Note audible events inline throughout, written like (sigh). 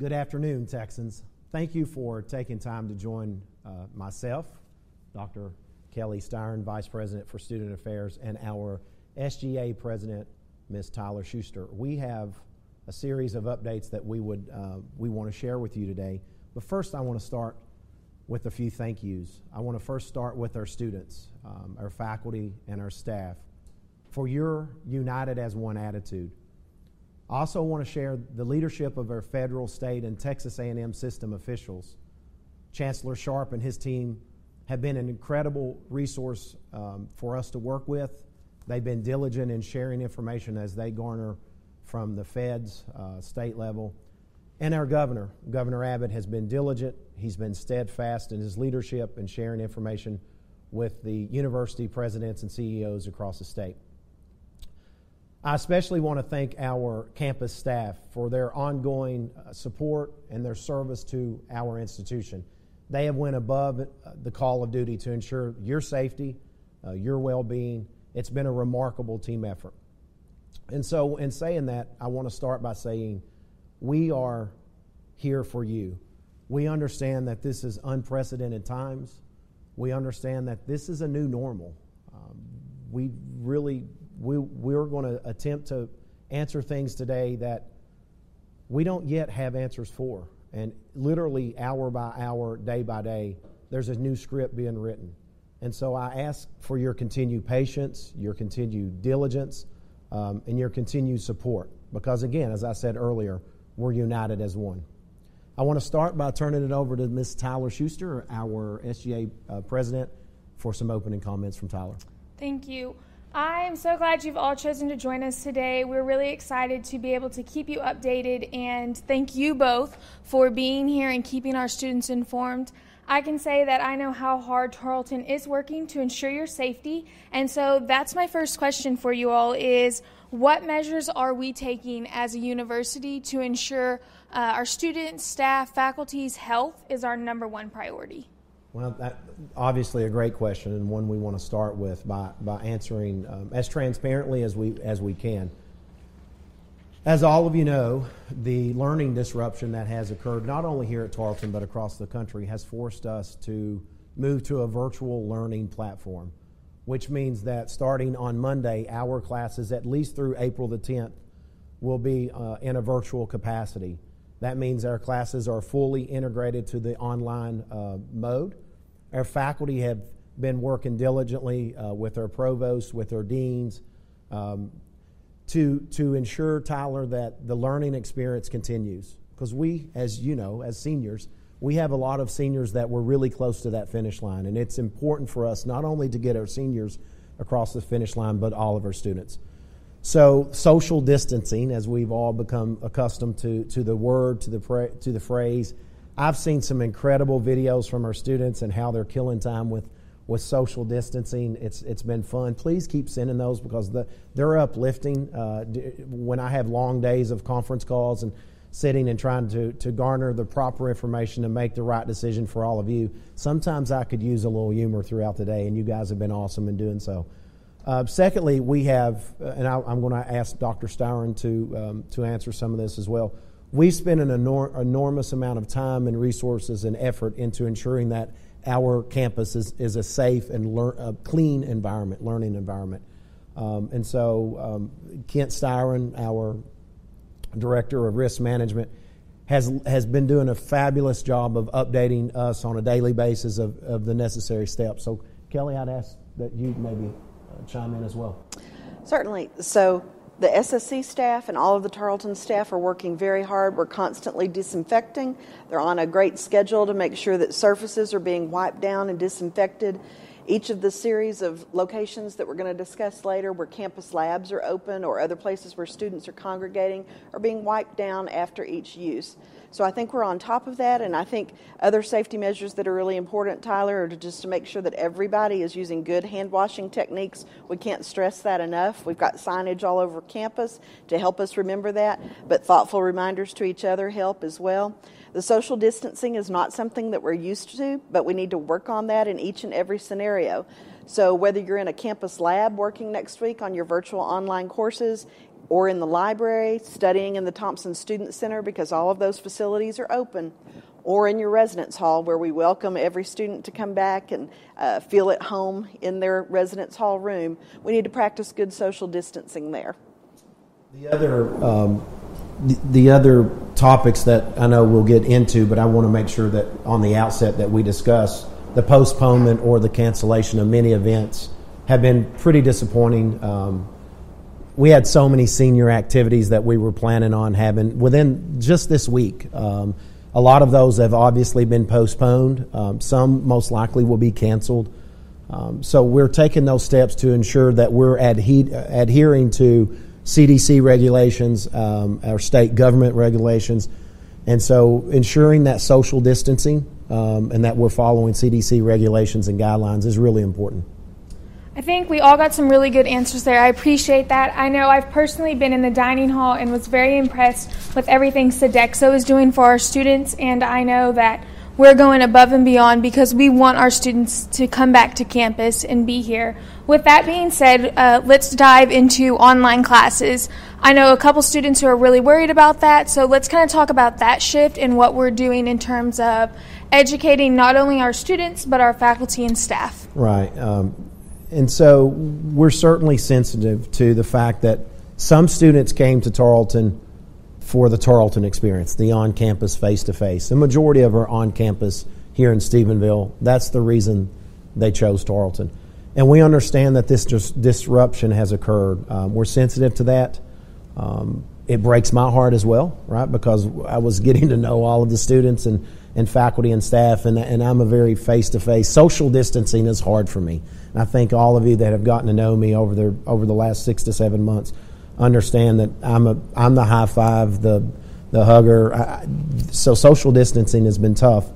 Good afternoon, Texans. Thank you for taking time to join uh, myself, Dr. Kelly Styron, Vice President for Student Affairs, and our SGA President, Ms. Tyler Schuster. We have a series of updates that we would uh, we want to share with you today. But first, I want to start with a few thank yous. I want to first start with our students, um, our faculty, and our staff for your united as one attitude. I also want to share the leadership of our federal, state, and Texas A&M system officials. Chancellor Sharp and his team have been an incredible resource um, for us to work with. They've been diligent in sharing information as they garner from the feds, uh, state level. And our governor, Governor Abbott, has been diligent. He's been steadfast in his leadership and sharing information with the university presidents and CEOs across the state. I especially want to thank our campus staff for their ongoing uh, support and their service to our institution. They have went above uh, the call of duty to ensure your safety, uh, your well-being. It's been a remarkable team effort. And so, in saying that, I want to start by saying we are here for you. We understand that this is unprecedented times. We understand that this is a new normal. Um, we really we, we're going to attempt to answer things today that we don't yet have answers for. And literally, hour by hour, day by day, there's a new script being written. And so I ask for your continued patience, your continued diligence, um, and your continued support. Because again, as I said earlier, we're united as one. I want to start by turning it over to Ms. Tyler Schuster, our SGA uh, president, for some opening comments from Tyler. Thank you. I am so glad you've all chosen to join us today. We're really excited to be able to keep you updated and thank you both for being here and keeping our students informed. I can say that I know how hard Tarleton is working to ensure your safety. And so that's my first question for you all is what measures are we taking as a university to ensure uh, our students, staff, faculty's health is our number one priority? Well, that obviously a great question and one we want to start with by, by answering um, as transparently as we as we can. As all of you know, the learning disruption that has occurred not only here at Tarleton but across the country has forced us to move to a virtual learning platform, which means that starting on Monday, our classes, at least through April the 10th, will be uh, in a virtual capacity. That means our classes are fully integrated to the online uh, mode. Our faculty have been working diligently uh, with our provosts, with our deans, um, to, to ensure, Tyler, that the learning experience continues. Because we, as you know, as seniors, we have a lot of seniors that were really close to that finish line. And it's important for us not only to get our seniors across the finish line, but all of our students. So, social distancing, as we've all become accustomed to, to the word, to the, pra- to the phrase, I've seen some incredible videos from our students and how they're killing time with, with social distancing. It's, it's been fun. Please keep sending those because the, they're uplifting. Uh, when I have long days of conference calls and sitting and trying to, to garner the proper information to make the right decision for all of you, sometimes I could use a little humor throughout the day, and you guys have been awesome in doing so. Uh, secondly, we have, uh, and I, am going to ask Dr. Styron to, um, to answer some of this as well. We spend an enor- enormous amount of time and resources and effort into ensuring that our campus is, is a safe and lear- a clean environment, learning environment. Um, and so, um, Kent Styron, our director of risk management, has, has been doing a fabulous job of updating us on a daily basis of, of the necessary steps. So, Kelly, I'd ask that you maybe chime in as well. Certainly. So the SSC staff and all of the Tarleton staff are working very hard. We're constantly disinfecting. They're on a great schedule to make sure that surfaces are being wiped down and disinfected. Each of the series of locations that we're going to discuss later, where campus labs are open or other places where students are congregating, are being wiped down after each use. So I think we're on top of that, and I think other safety measures that are really important, Tyler, are to just to make sure that everybody is using good hand washing techniques. We can't stress that enough. We've got signage all over campus to help us remember that, but thoughtful reminders to each other help as well. The social distancing is not something that we're used to, but we need to work on that in each and every scenario. So, whether you're in a campus lab working next week on your virtual online courses, or in the library, studying in the Thompson Student Center because all of those facilities are open, or in your residence hall where we welcome every student to come back and uh, feel at home in their residence hall room, we need to practice good social distancing there. The other, um, the, the other topics that I know we'll get into, but I want to make sure that on the outset that we discuss the postponement or the cancellation of many events have been pretty disappointing. Um, we had so many senior activities that we were planning on having within just this week. Um, a lot of those have obviously been postponed. Um, some most likely will be canceled. Um, so we're taking those steps to ensure that we're adhe- adhering to CDC regulations, um, our state government regulations, and so ensuring that social distancing um, and that we're following CDC regulations and guidelines is really important. I think we all got some really good answers there. I appreciate that. I know I've personally been in the dining hall and was very impressed with everything Sodexo is doing for our students, and I know that we're going above and beyond because we want our students to come back to campus and be here. With that being said, uh, let's dive into online classes. I know a couple students who are really worried about that, so let's kind of talk about that shift and what we're doing in terms of educating not only our students but our faculty and staff. Right. Um, and so we're certainly sensitive to the fact that some students came to Tarleton for the Tarleton experience, the on campus face to face. The majority of are on campus here in Stephenville. That's the reason they chose Tarleton. And we understand that this disruption has occurred. Um, we're sensitive to that. Um, it breaks my heart as well, right? Because I was getting to know all of the students and, and faculty and staff, and, and I'm a very face to face. Social distancing is hard for me. And I think all of you that have gotten to know me over the, over the last six to seven months understand that I'm a I'm the high five, the the hugger. I, so social distancing has been tough.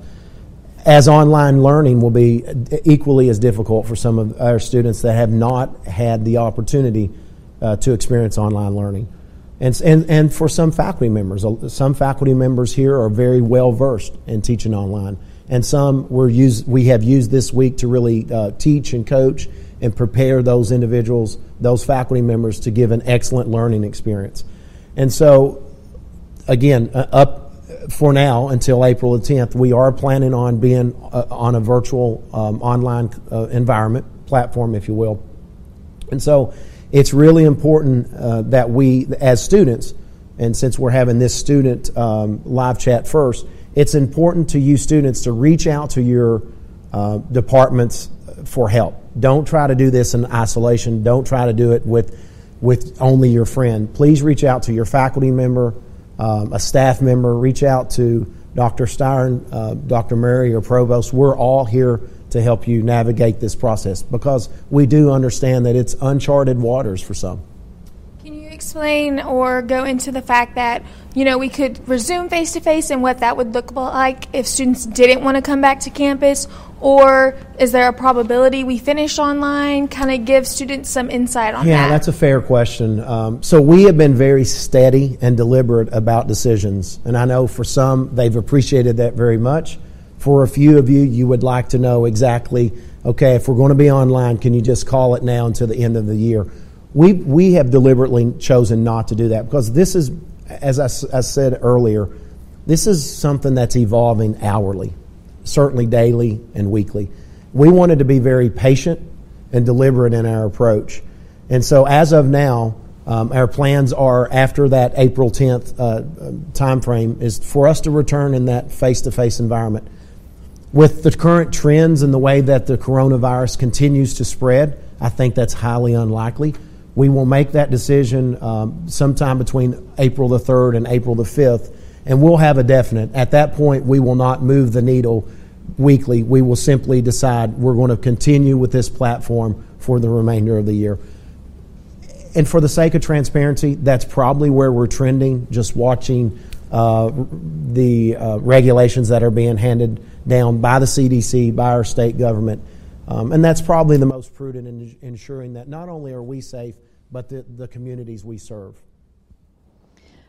As online learning will be equally as difficult for some of our students that have not had the opportunity uh, to experience online learning. And, and, and for some faculty members, some faculty members here are very well versed in teaching online. And some we're we have used this week to really uh, teach and coach and prepare those individuals, those faculty members, to give an excellent learning experience. And so, again, uh, up for now until April the 10th, we are planning on being uh, on a virtual um, online uh, environment, platform, if you will. And so, it's really important uh, that we, as students, and since we're having this student um, live chat first, it's important to you students to reach out to your uh, departments for help. Don't try to do this in isolation. Don't try to do it with, with only your friend. Please reach out to your faculty member, um, a staff member. Reach out to Dr. Styron, uh, Dr. Murray, or Provost. We're all here to help you navigate this process because we do understand that it's uncharted waters for some. Can you explain or go into the fact that you know we could resume face to face and what that would look like if students didn't want to come back to campus or is there a probability we finish online? Kind of give students some insight on yeah, that. Yeah, that's a fair question. Um, so we have been very steady and deliberate about decisions, and I know for some they've appreciated that very much. For a few of you, you would like to know exactly, okay, if we're going to be online, can you just call it now until the end of the year? We we have deliberately chosen not to do that because this is, as I, I said earlier, this is something that's evolving hourly certainly daily and weekly. We wanted to be very patient and deliberate in our approach. And so, as of now, um, our plans are after that April 10th uh, is for us to return in that face to face environment. With the current trends and the way that the coronavirus continues to spread, I think that's highly unlikely. We will make that decision um, sometime between April the 3rd and April the 5th and we'll have a definite. At that point, we will not move the needle weekly. We will simply decide we're going to continue with this platform for the remainder of the year. And for the sake of transparency, that's probably where we're trending, just watching uh, the uh, regulations that are being handed down by the CDC, by our state government. Um, and that's probably the most prudent in ensuring that not only are we safe, but the, the communities we serve.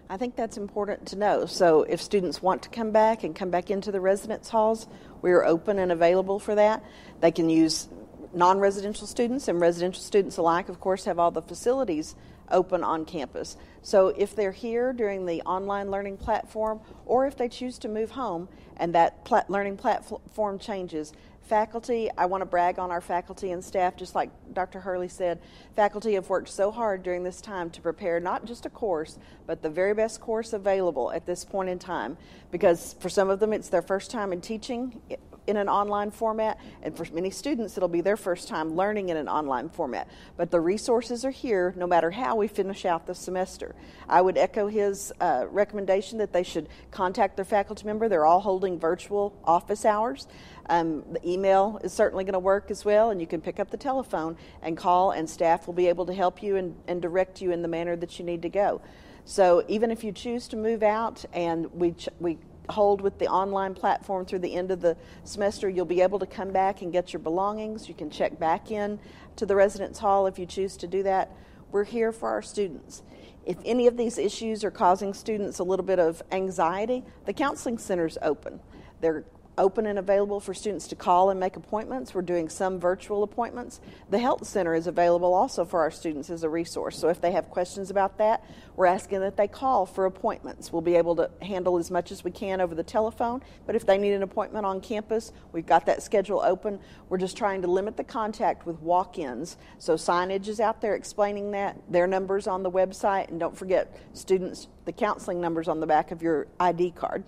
I think that's important to know. So, if students want to come back and come back into the residence halls, we are open and available for that. They can use non residential students and residential students alike, of course, have all the facilities open on campus. So if they're here during the online learning platform, or if they choose to move home and that learning platform changes, faculty, I want to brag on our faculty and staff, just like Dr. Hurley said. Faculty have worked so hard during this time to prepare not just a course, but the very best course available at this point in time. Because for some of them, it's their first time in teaching in an online format, and for many students, it'll be their first time learning in an online format. But the resources are here no matter how we finish out the semester. I would echo his uh, recommendation that they should contact their faculty member. They're all holding virtual office hours. Um, the email is certainly going to work as well, and you can pick up the telephone and call, and staff will be able to help you and, and direct you in the manner that you need to go. So even if you choose to move out and we, ch- we hold with the online platform through the end of the semester, you'll be able to come back and get your belongings. You can check back in to the residence hall if you choose to do that. We're here for our students. If any of these issues are causing students a little bit of anxiety, the counseling center is open. They're open and available for students to call and make appointments. We're doing some virtual appointments. The Health Center is available also for our students as a resource. So if they have questions about that, we're asking that they call for appointments. We'll be able to handle as much as we can over the telephone, but if they need an appointment on campus, we've got that schedule open. We're just trying to limit the contact with walk ins. So signage is out there explaining that, their numbers on the website, and don't forget students, the counseling numbers on the back of your ID card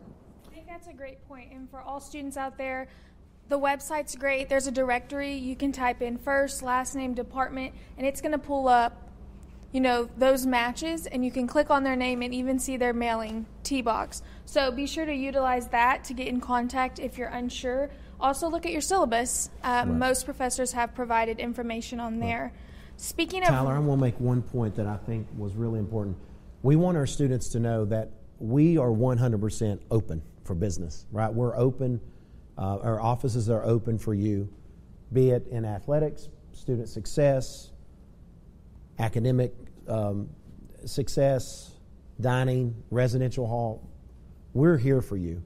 great point. And for all students out there, the website's great. There's a directory. You can type in first, last name, department, and it's going to pull up, you know, those matches, and you can click on their name and even see their mailing T box. So be sure to utilize that to get in contact if you're unsure. Also, look at your syllabus. Um, right. Most professors have provided information on there. Speaking of Tyler, I want to make one point that I think was really important. We want our students to know that we are 100% open for business, right? We're open, uh, our offices are open for you, be it in athletics, student success, academic um, success, dining, residential hall. We're here for you.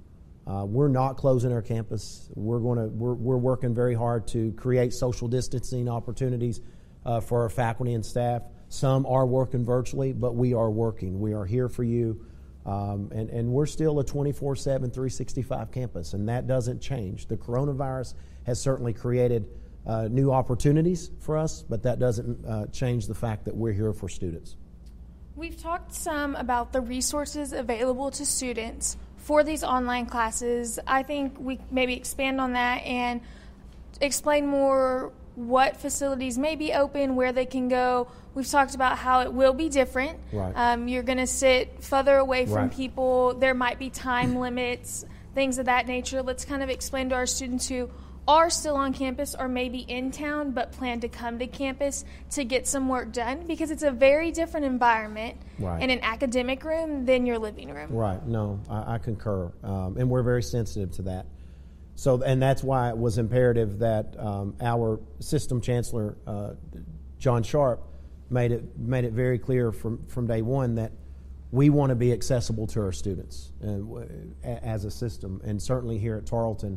Uh, we're not closing our campus. We're going to we're, we're working very hard to create social distancing opportunities uh, for our faculty and staff. Some are working virtually, but we are working. We are here for you. Um, and, and we're still a 24 7, 365 campus, and that doesn't change. The coronavirus has certainly created uh, new opportunities for us, but that doesn't uh, change the fact that we're here for students. We've talked some about the resources available to students for these online classes. I think we maybe expand on that and explain more what facilities may be open, where they can go. We've talked about how it will be different. Right. Um, you're going to sit further away from right. people. There might be time (clears throat) limits, things of that nature. Let's kind of explain to our students who are still on campus or maybe in town but plan to come to campus to get some work done because it's a very different environment right. in an academic room than your living room. Right. No, I, I concur. Um, and we're very sensitive to that. So, and that's why it was imperative that um, our system chancellor, uh, John Sharp, made it made it very clear from from day one that we want to be accessible to our students and, as a system, and certainly here at Tarleton,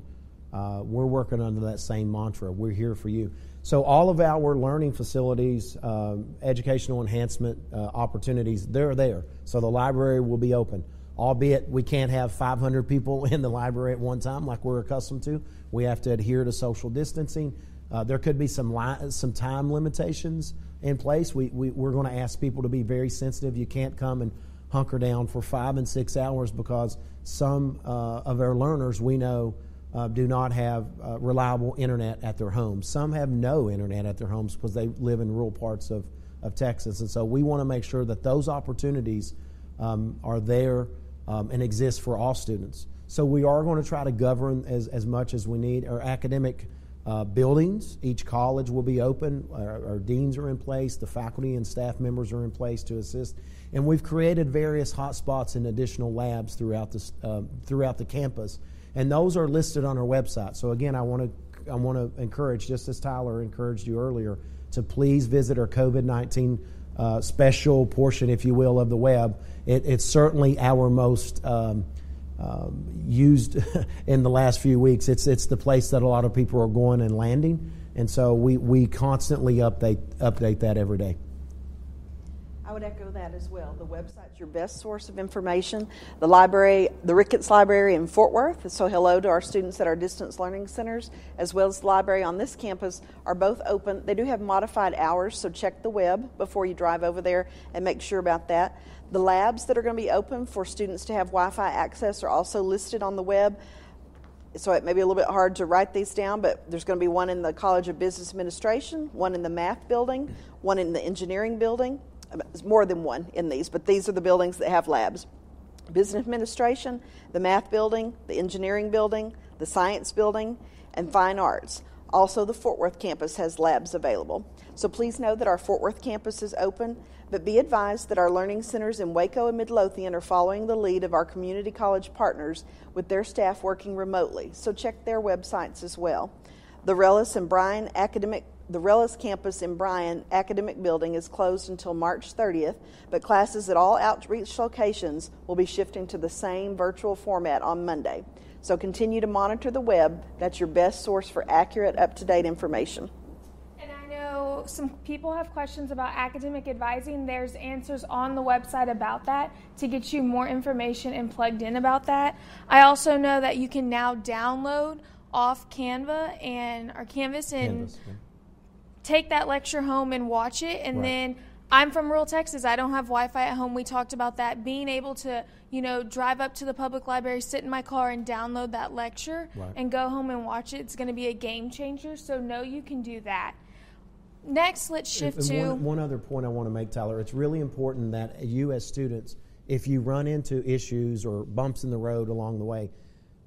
uh, we're working under that same mantra. We're here for you. So all of our learning facilities, um, educational enhancement uh, opportunities, they're there. So the library will be open albeit we can't have 500 people (laughs) in the library at one time like we're accustomed to. We have to adhere to social distancing. Uh, there could be some li- some time limitations in place. We, we, we're going to ask people to be very sensitive. You can't come and hunker down for five and six hours because some uh, of our learners we know uh, do not have uh, reliable internet at their homes. Some have no internet at their homes because they live in rural parts of, of Texas. And so we want to make sure that those opportunities um, are there um, and exists for all students. So we are going to try to govern as, as much as we need. Our academic uh, buildings, each college will be open. Our, our, deans are in place. The faculty and staff members are in place to assist. And we've created various hotspots and additional labs throughout, this, uh, throughout the campus. And those are listed on our website. So again, I want to I want to encourage, just as Tyler encouraged you earlier, to please visit our COVID 19 uh, special portion, if you will, of the web. It, it's certainly our most um, um, used (laughs) in the last few weeks. It's, it's the place that a lot of people are going and landing. And so we, we constantly update, update that every day. I would echo that as well. The website's your best source of information. The library, the Ricketts Library in Fort Worth, so hello to our students at our distance learning centers, as well as the library on this campus, are both open. They do have modified hours, so check the web before you drive over there and make sure about that. The labs that are going to be open for students to have Wi Fi access are also listed on the web so it may be a little bit hard to write these down, but there's going to be one in the College of Business Administration, one in the math building, one in the engineering building. More than one in these, but these are the buildings that have labs Business Administration, the math building, the engineering building, the science building, and fine arts. Also, the Fort Worth campus has labs available. So please know that our Fort Worth campus is open, but be advised that our learning centers in Waco and Midlothian are following the lead of our community college partners with their staff working remotely. So check their websites as well. The Rellis and Bryan Academic the Rellis campus in Bryan Academic Building is closed until March 30th, but classes at all outreach locations will be shifting to the same virtual format on Monday. So continue to monitor the web. That's your best source for accurate, up to date information. And I know some people have questions about academic advising. There's answers on the website about that to get you more information and plugged in about that. I also know that you can now download off Canva and our Canvas and Canvas, yeah. Take that lecture home and watch it and right. then I'm from rural Texas. I don't have Wi Fi at home. We talked about that. Being able to, you know, drive up to the public library, sit in my car, and download that lecture right. and go home and watch it, it's going to be a game changer. So, no, you can do that. Next, let's shift and, and to. One, one other point I want to make, Tyler. It's really important that you, as students, if you run into issues or bumps in the road along the way,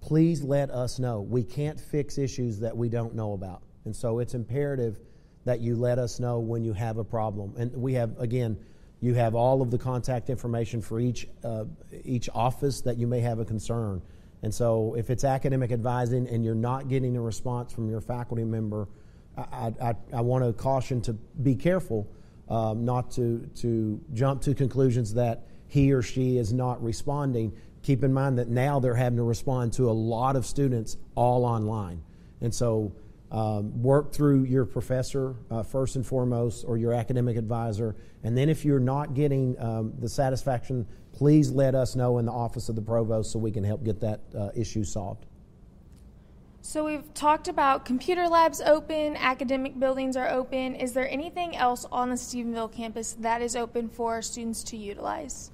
please let us know. We can't fix issues that we don't know about. And so, it's imperative that you let us know when you have a problem. And we have, again, you have all of the contact information for each, uh, each office that you may have a concern. And so if it's academic advising and you're not getting a response from your faculty member, I, I, I want to caution to be careful um, not to, to jump to conclusions that he or she is not responding. Keep in mind that now they're having to respond to a lot of students all online. And so um, work through your professor uh, first and foremost or your academic advisor. And then if you're not getting um, the satisfaction, please let us know in the office of the provost so we can help get that uh, issue solved. So we've talked about computer labs open, academic buildings are open. Is there anything else on the Stephenville campus that is open for our students to utilize?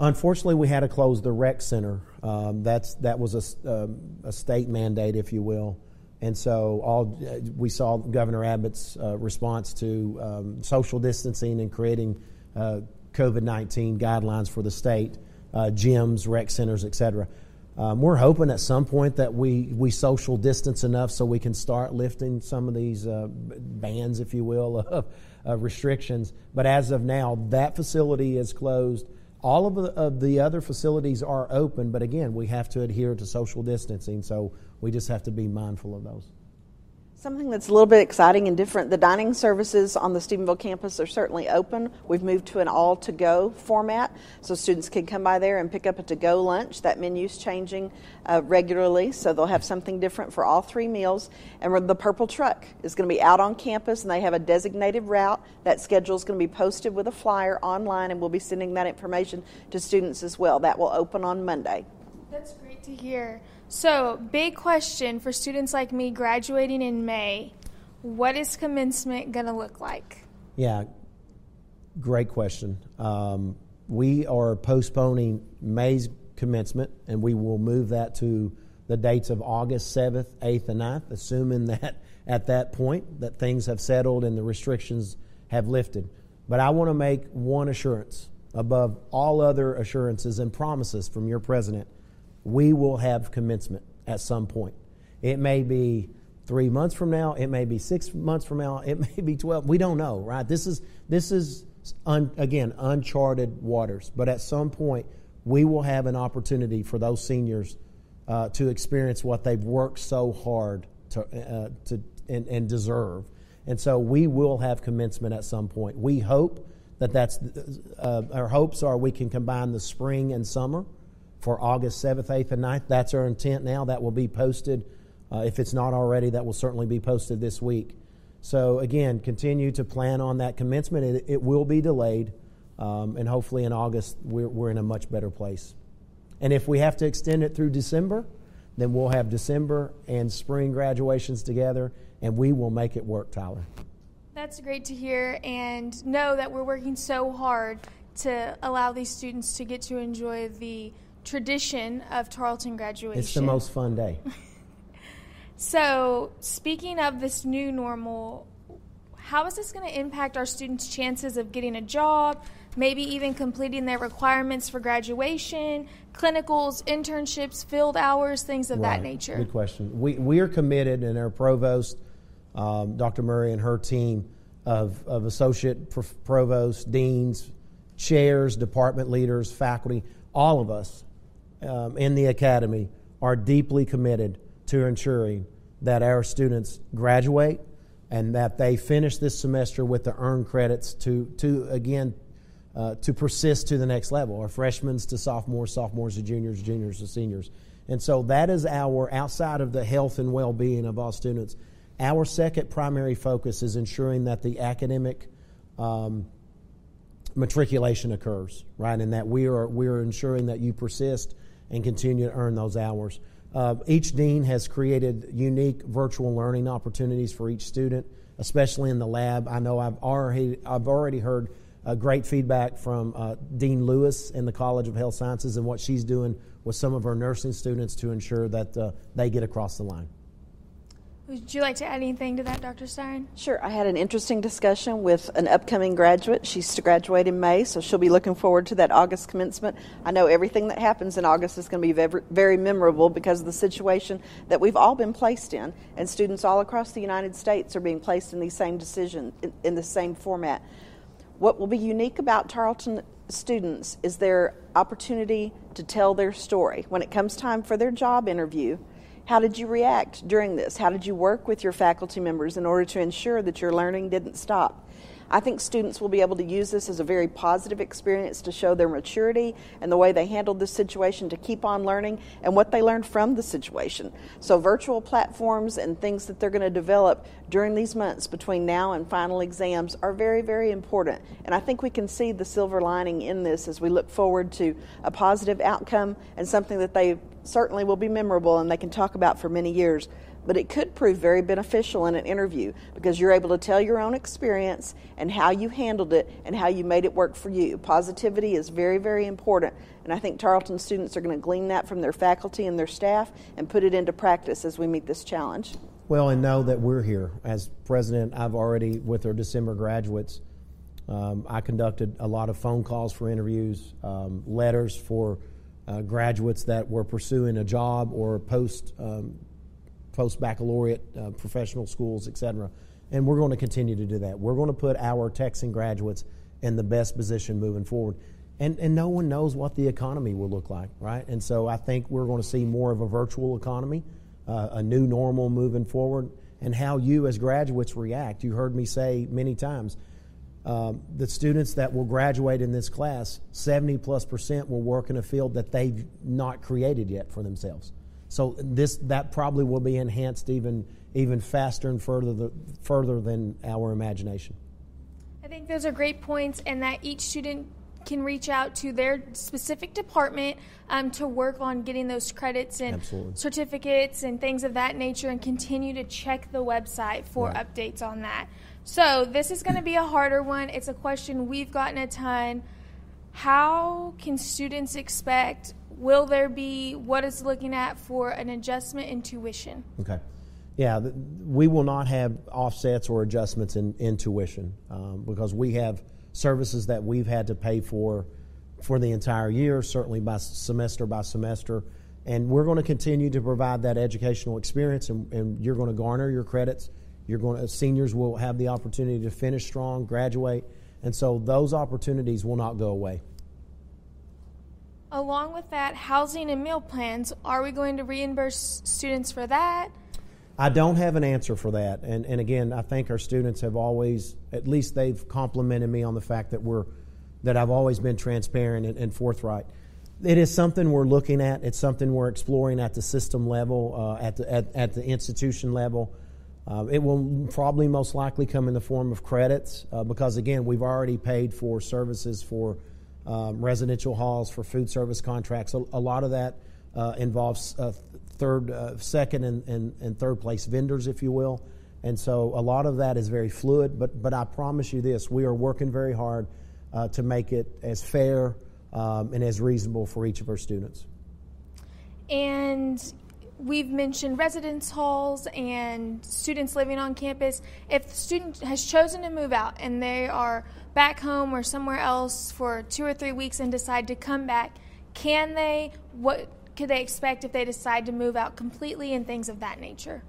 Unfortunately, we had to close the rec center. Um, that's that was a, um, a state mandate, if you will. And so all we saw Governor Abbott's uh, response to um, social distancing and creating uh, COVID 19 guidelines for the state, uh, gyms, rec centers, et cetera. Um, we're hoping at some point that we, we social distance enough so we can start lifting some of these uh, bans, if you will, (laughs) of restrictions. But as of now, that facility is closed. All of the, of the other facilities are open, but again, we have to adhere to social distancing, so we just have to be mindful of those. Something that's a little bit exciting and different. The dining services on the Stephenville campus are certainly open. We've moved to an all to go format, so students can come by there and pick up a to go lunch. That menu's changing uh, regularly, so they'll have something different for all three meals. And the purple truck is going to be out on campus, and they have a designated route. That schedule is going to be posted with a flyer online, and we'll be sending that information to students as well. That will open on Monday. That's great to hear. So, big question for students like me graduating in May what is commencement going to look like? Yeah, great question. Um, we are postponing May's commencement, and we will move that to the dates of August 7th, 8th, and 9th, assuming (laughs) that at that point that things have settled and the restrictions have lifted. But I want to make one assurance above all other assurances and promises from your president we will have commencement at some point. It may be three months from now, it may be six months from now, it (laughs) may be 12. We don't know, right? This is, this is un, again, uncharted waters. But at some point, we will have an opportunity for those seniors uh, to experience what they've worked so hard to, uh, to and, and deserve. And so we will have commencement at some point. We hope that that's, uh, our hopes are we can combine the spring and summer for August 7th, 8th, and 9th. That's our intent now. That will be posted. Uh, if it's not already, that will certainly be posted this week. So, again, continue to plan on that commencement. It, it will be delayed, um, and hopefully in August we're, we're in a much better place. And if we have to extend it through December, then we'll have December and spring graduations together, and we will make it work, Tyler. That's great to hear, and know that we're working so hard to allow these students to get to enjoy the tradition of Tarleton graduation. It's the most fun day. (laughs) so, speaking of this new normal, how is this going to impact our students' chances of getting a job, maybe even completing their requirements for graduation, clinicals, internships, field hours, things of right. that nature? Good question. We, we are committed, and our provost, um, Dr. Murray, and her team of, of associate provosts, deans, chairs, department leaders, faculty, all of us um, in the academy are deeply committed to ensuring that our students graduate and that they finish this semester with the earned credits to, to again, uh, to persist to the next level, or freshmen to sophomores, sophomores to juniors, juniors to seniors. And so that is our, outside of the health and well being of all students, our second primary focus is ensuring that the academic um, matriculation occurs, right? And that we are, we are ensuring that you persist and continue to earn those hours. Uh, each dean has created unique virtual learning opportunities for each student, especially in the lab. I know I've already, I've already heard uh, great feedback from uh, Dean Lewis in the College of Health Sciences and what she's doing with some of her nursing students to ensure that uh, they get across the line. Would you like to add anything to that, Dr. Styron? Sure. I had an interesting discussion with an upcoming graduate. She's to graduate in May, so she'll be looking forward to that August commencement. I know everything that happens in August is going to be very, very memorable because of the situation that we've all been placed in, and students all across the United States are being placed in the same decision, in, in the same format. What will be unique about Tarleton students is their opportunity to tell their story. When it comes time for their job interview, how did you react during this? How did you work with your faculty members in order to ensure that your learning didn't stop? I think students will be able to use this as a very positive experience to show their maturity and the way they handled this situation to keep on learning and what they learned from the situation. So, virtual platforms and things that they're going to develop during these months between now and final exams are very, very important. And I think we can see the silver lining in this as we look forward to a positive outcome and something that they certainly will be memorable and they can talk about for many years but it could prove very beneficial in an interview because you're able to tell your own experience and how you handled it and how you made it work for you. Positivity is very, very important, and I think Tarleton students are going to glean that from their faculty and their staff and put it into practice as we meet this challenge. Well, and know that we're here. As president, I've already, with our December graduates, um, I conducted a lot of phone calls for interviews, um, letters for uh, graduates that were pursuing a job or post um, post baccalaureate uh, professional schools, et cetera. And we're going to continue to do that. We're going to put our Texan graduates in the best position moving forward. And, and no one knows what the economy will look like, right? And so I think we're going to see more of a virtual economy, uh, a new normal moving forward, and how you as graduates react. You heard me say many times um, the students that will graduate in this class, 70 plus percent will work in a field that they've not created yet for themselves. So this that probably will be enhanced even even faster and further the, further than our imagination. I think those are great points, and that each student can reach out to their specific department um, to work on getting those credits and Absolutely. certificates and things of that nature, and continue to check the website for right. updates on that. So this is going to be a harder one. It's a question we've gotten a ton. How can students expect will there be what is looking at for an adjustment in tuition? Okay. Yeah, we will not have offsets or adjustments in, in tuition um, because we have services that we've had to pay for for the entire year, certainly by semester by semester. And we're going to continue to provide that educational experience, and, and you're going to garner your credits. You're going to, seniors will have the opportunity to finish strong, graduate, and so those opportunities will not go away. Along with that, housing and meal plans, are we going to reimburse students for that? I don't have an answer for that. And, and again, I think our students have always, at least they've complimented me on the fact that we're, that I've always been transparent and, and forthright. It is something we're looking at. It's something we're exploring at the system level, uh, at, the, at, at the institution level. Uh, it will probably most likely come in the form of credits uh, because, again, we've already paid for services for um, residential halls, for food service contracts. A, a lot of that uh, involves uh, third, uh, second, and, and, and, third place vendors, if you will. And so a lot of that is very fluid, but, but I promise you this we are working very hard uh, to make it as fair um, and as reasonable for each of our students. And we've mentioned residence halls and students living on campus. If the student has chosen to move out and they are back home or somewhere else for two or three weeks and decide to come back, can they? What could they expect if they decide to move out completely and things of that nature?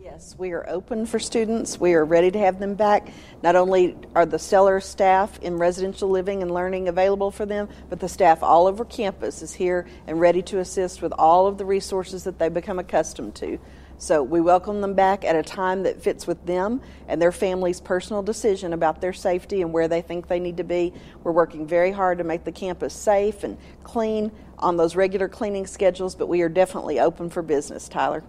Yes, we are open for students. We are ready to have them back. Not only are the Stellar staff in residential living and learning available for them, but the staff all over campus is here and ready to assist with all of the resources that they become accustomed to. So we welcome them back at a time that fits with them and their family's personal decision about their safety and where they think they need to be. We're working very hard to make the campus safe and clean on those regular cleaning schedules, but we are definitely open for business, Tyler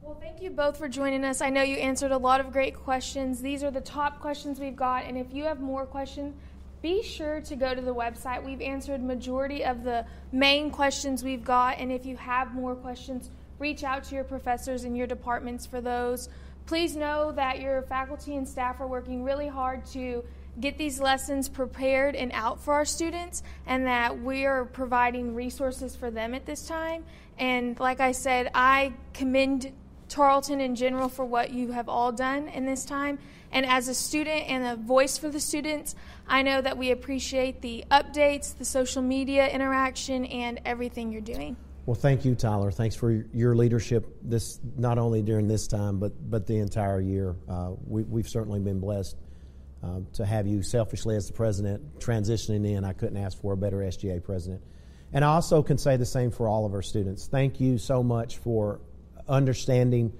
Well, Thank you both for joining us. I know you answered a lot of great questions. These are the top questions we've got, and if you have more questions, be sure to go to the website. We've answered majority of the main questions we've got, and if you have more questions, reach out to your professors in your departments for those. Please know that your faculty and staff are working really hard to get these lessons prepared and out for our students, and that we are providing resources for them at this time. And like I said, I commend Tarleton in general for what you have all done in this time. And as a student and a voice for the students, I know that we appreciate the updates, the social media interaction, and everything you're doing. Well, thank you, Tyler. Thanks for your leadership. This not only during this time, but but the entire year. Uh, we, have certainly been blessed uh, to have you, selfishly as the president, transitioning in. I couldn't ask for a better SGA president. And I also can say the same for all of our students. Thank you so much for understanding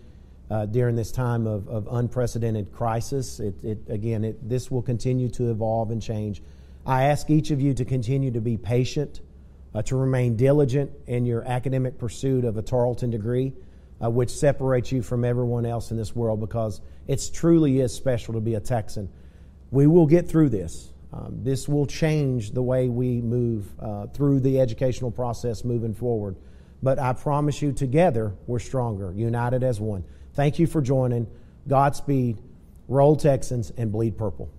uh, during this time of, of unprecedented crisis. It, it, again, it, this will continue to evolve and change. I ask each of you to continue to be patient, uh, to remain diligent in your academic pursuit of a Tarleton degree, uh, which separates you from everyone else in this world because it truly is special to be a Texan. We will get through this. Um, this will change the way we move uh, through the educational process moving forward. But I promise you, together, we're stronger, united as one. Thank you for joining. Godspeed. Roll Texans and bleed purple.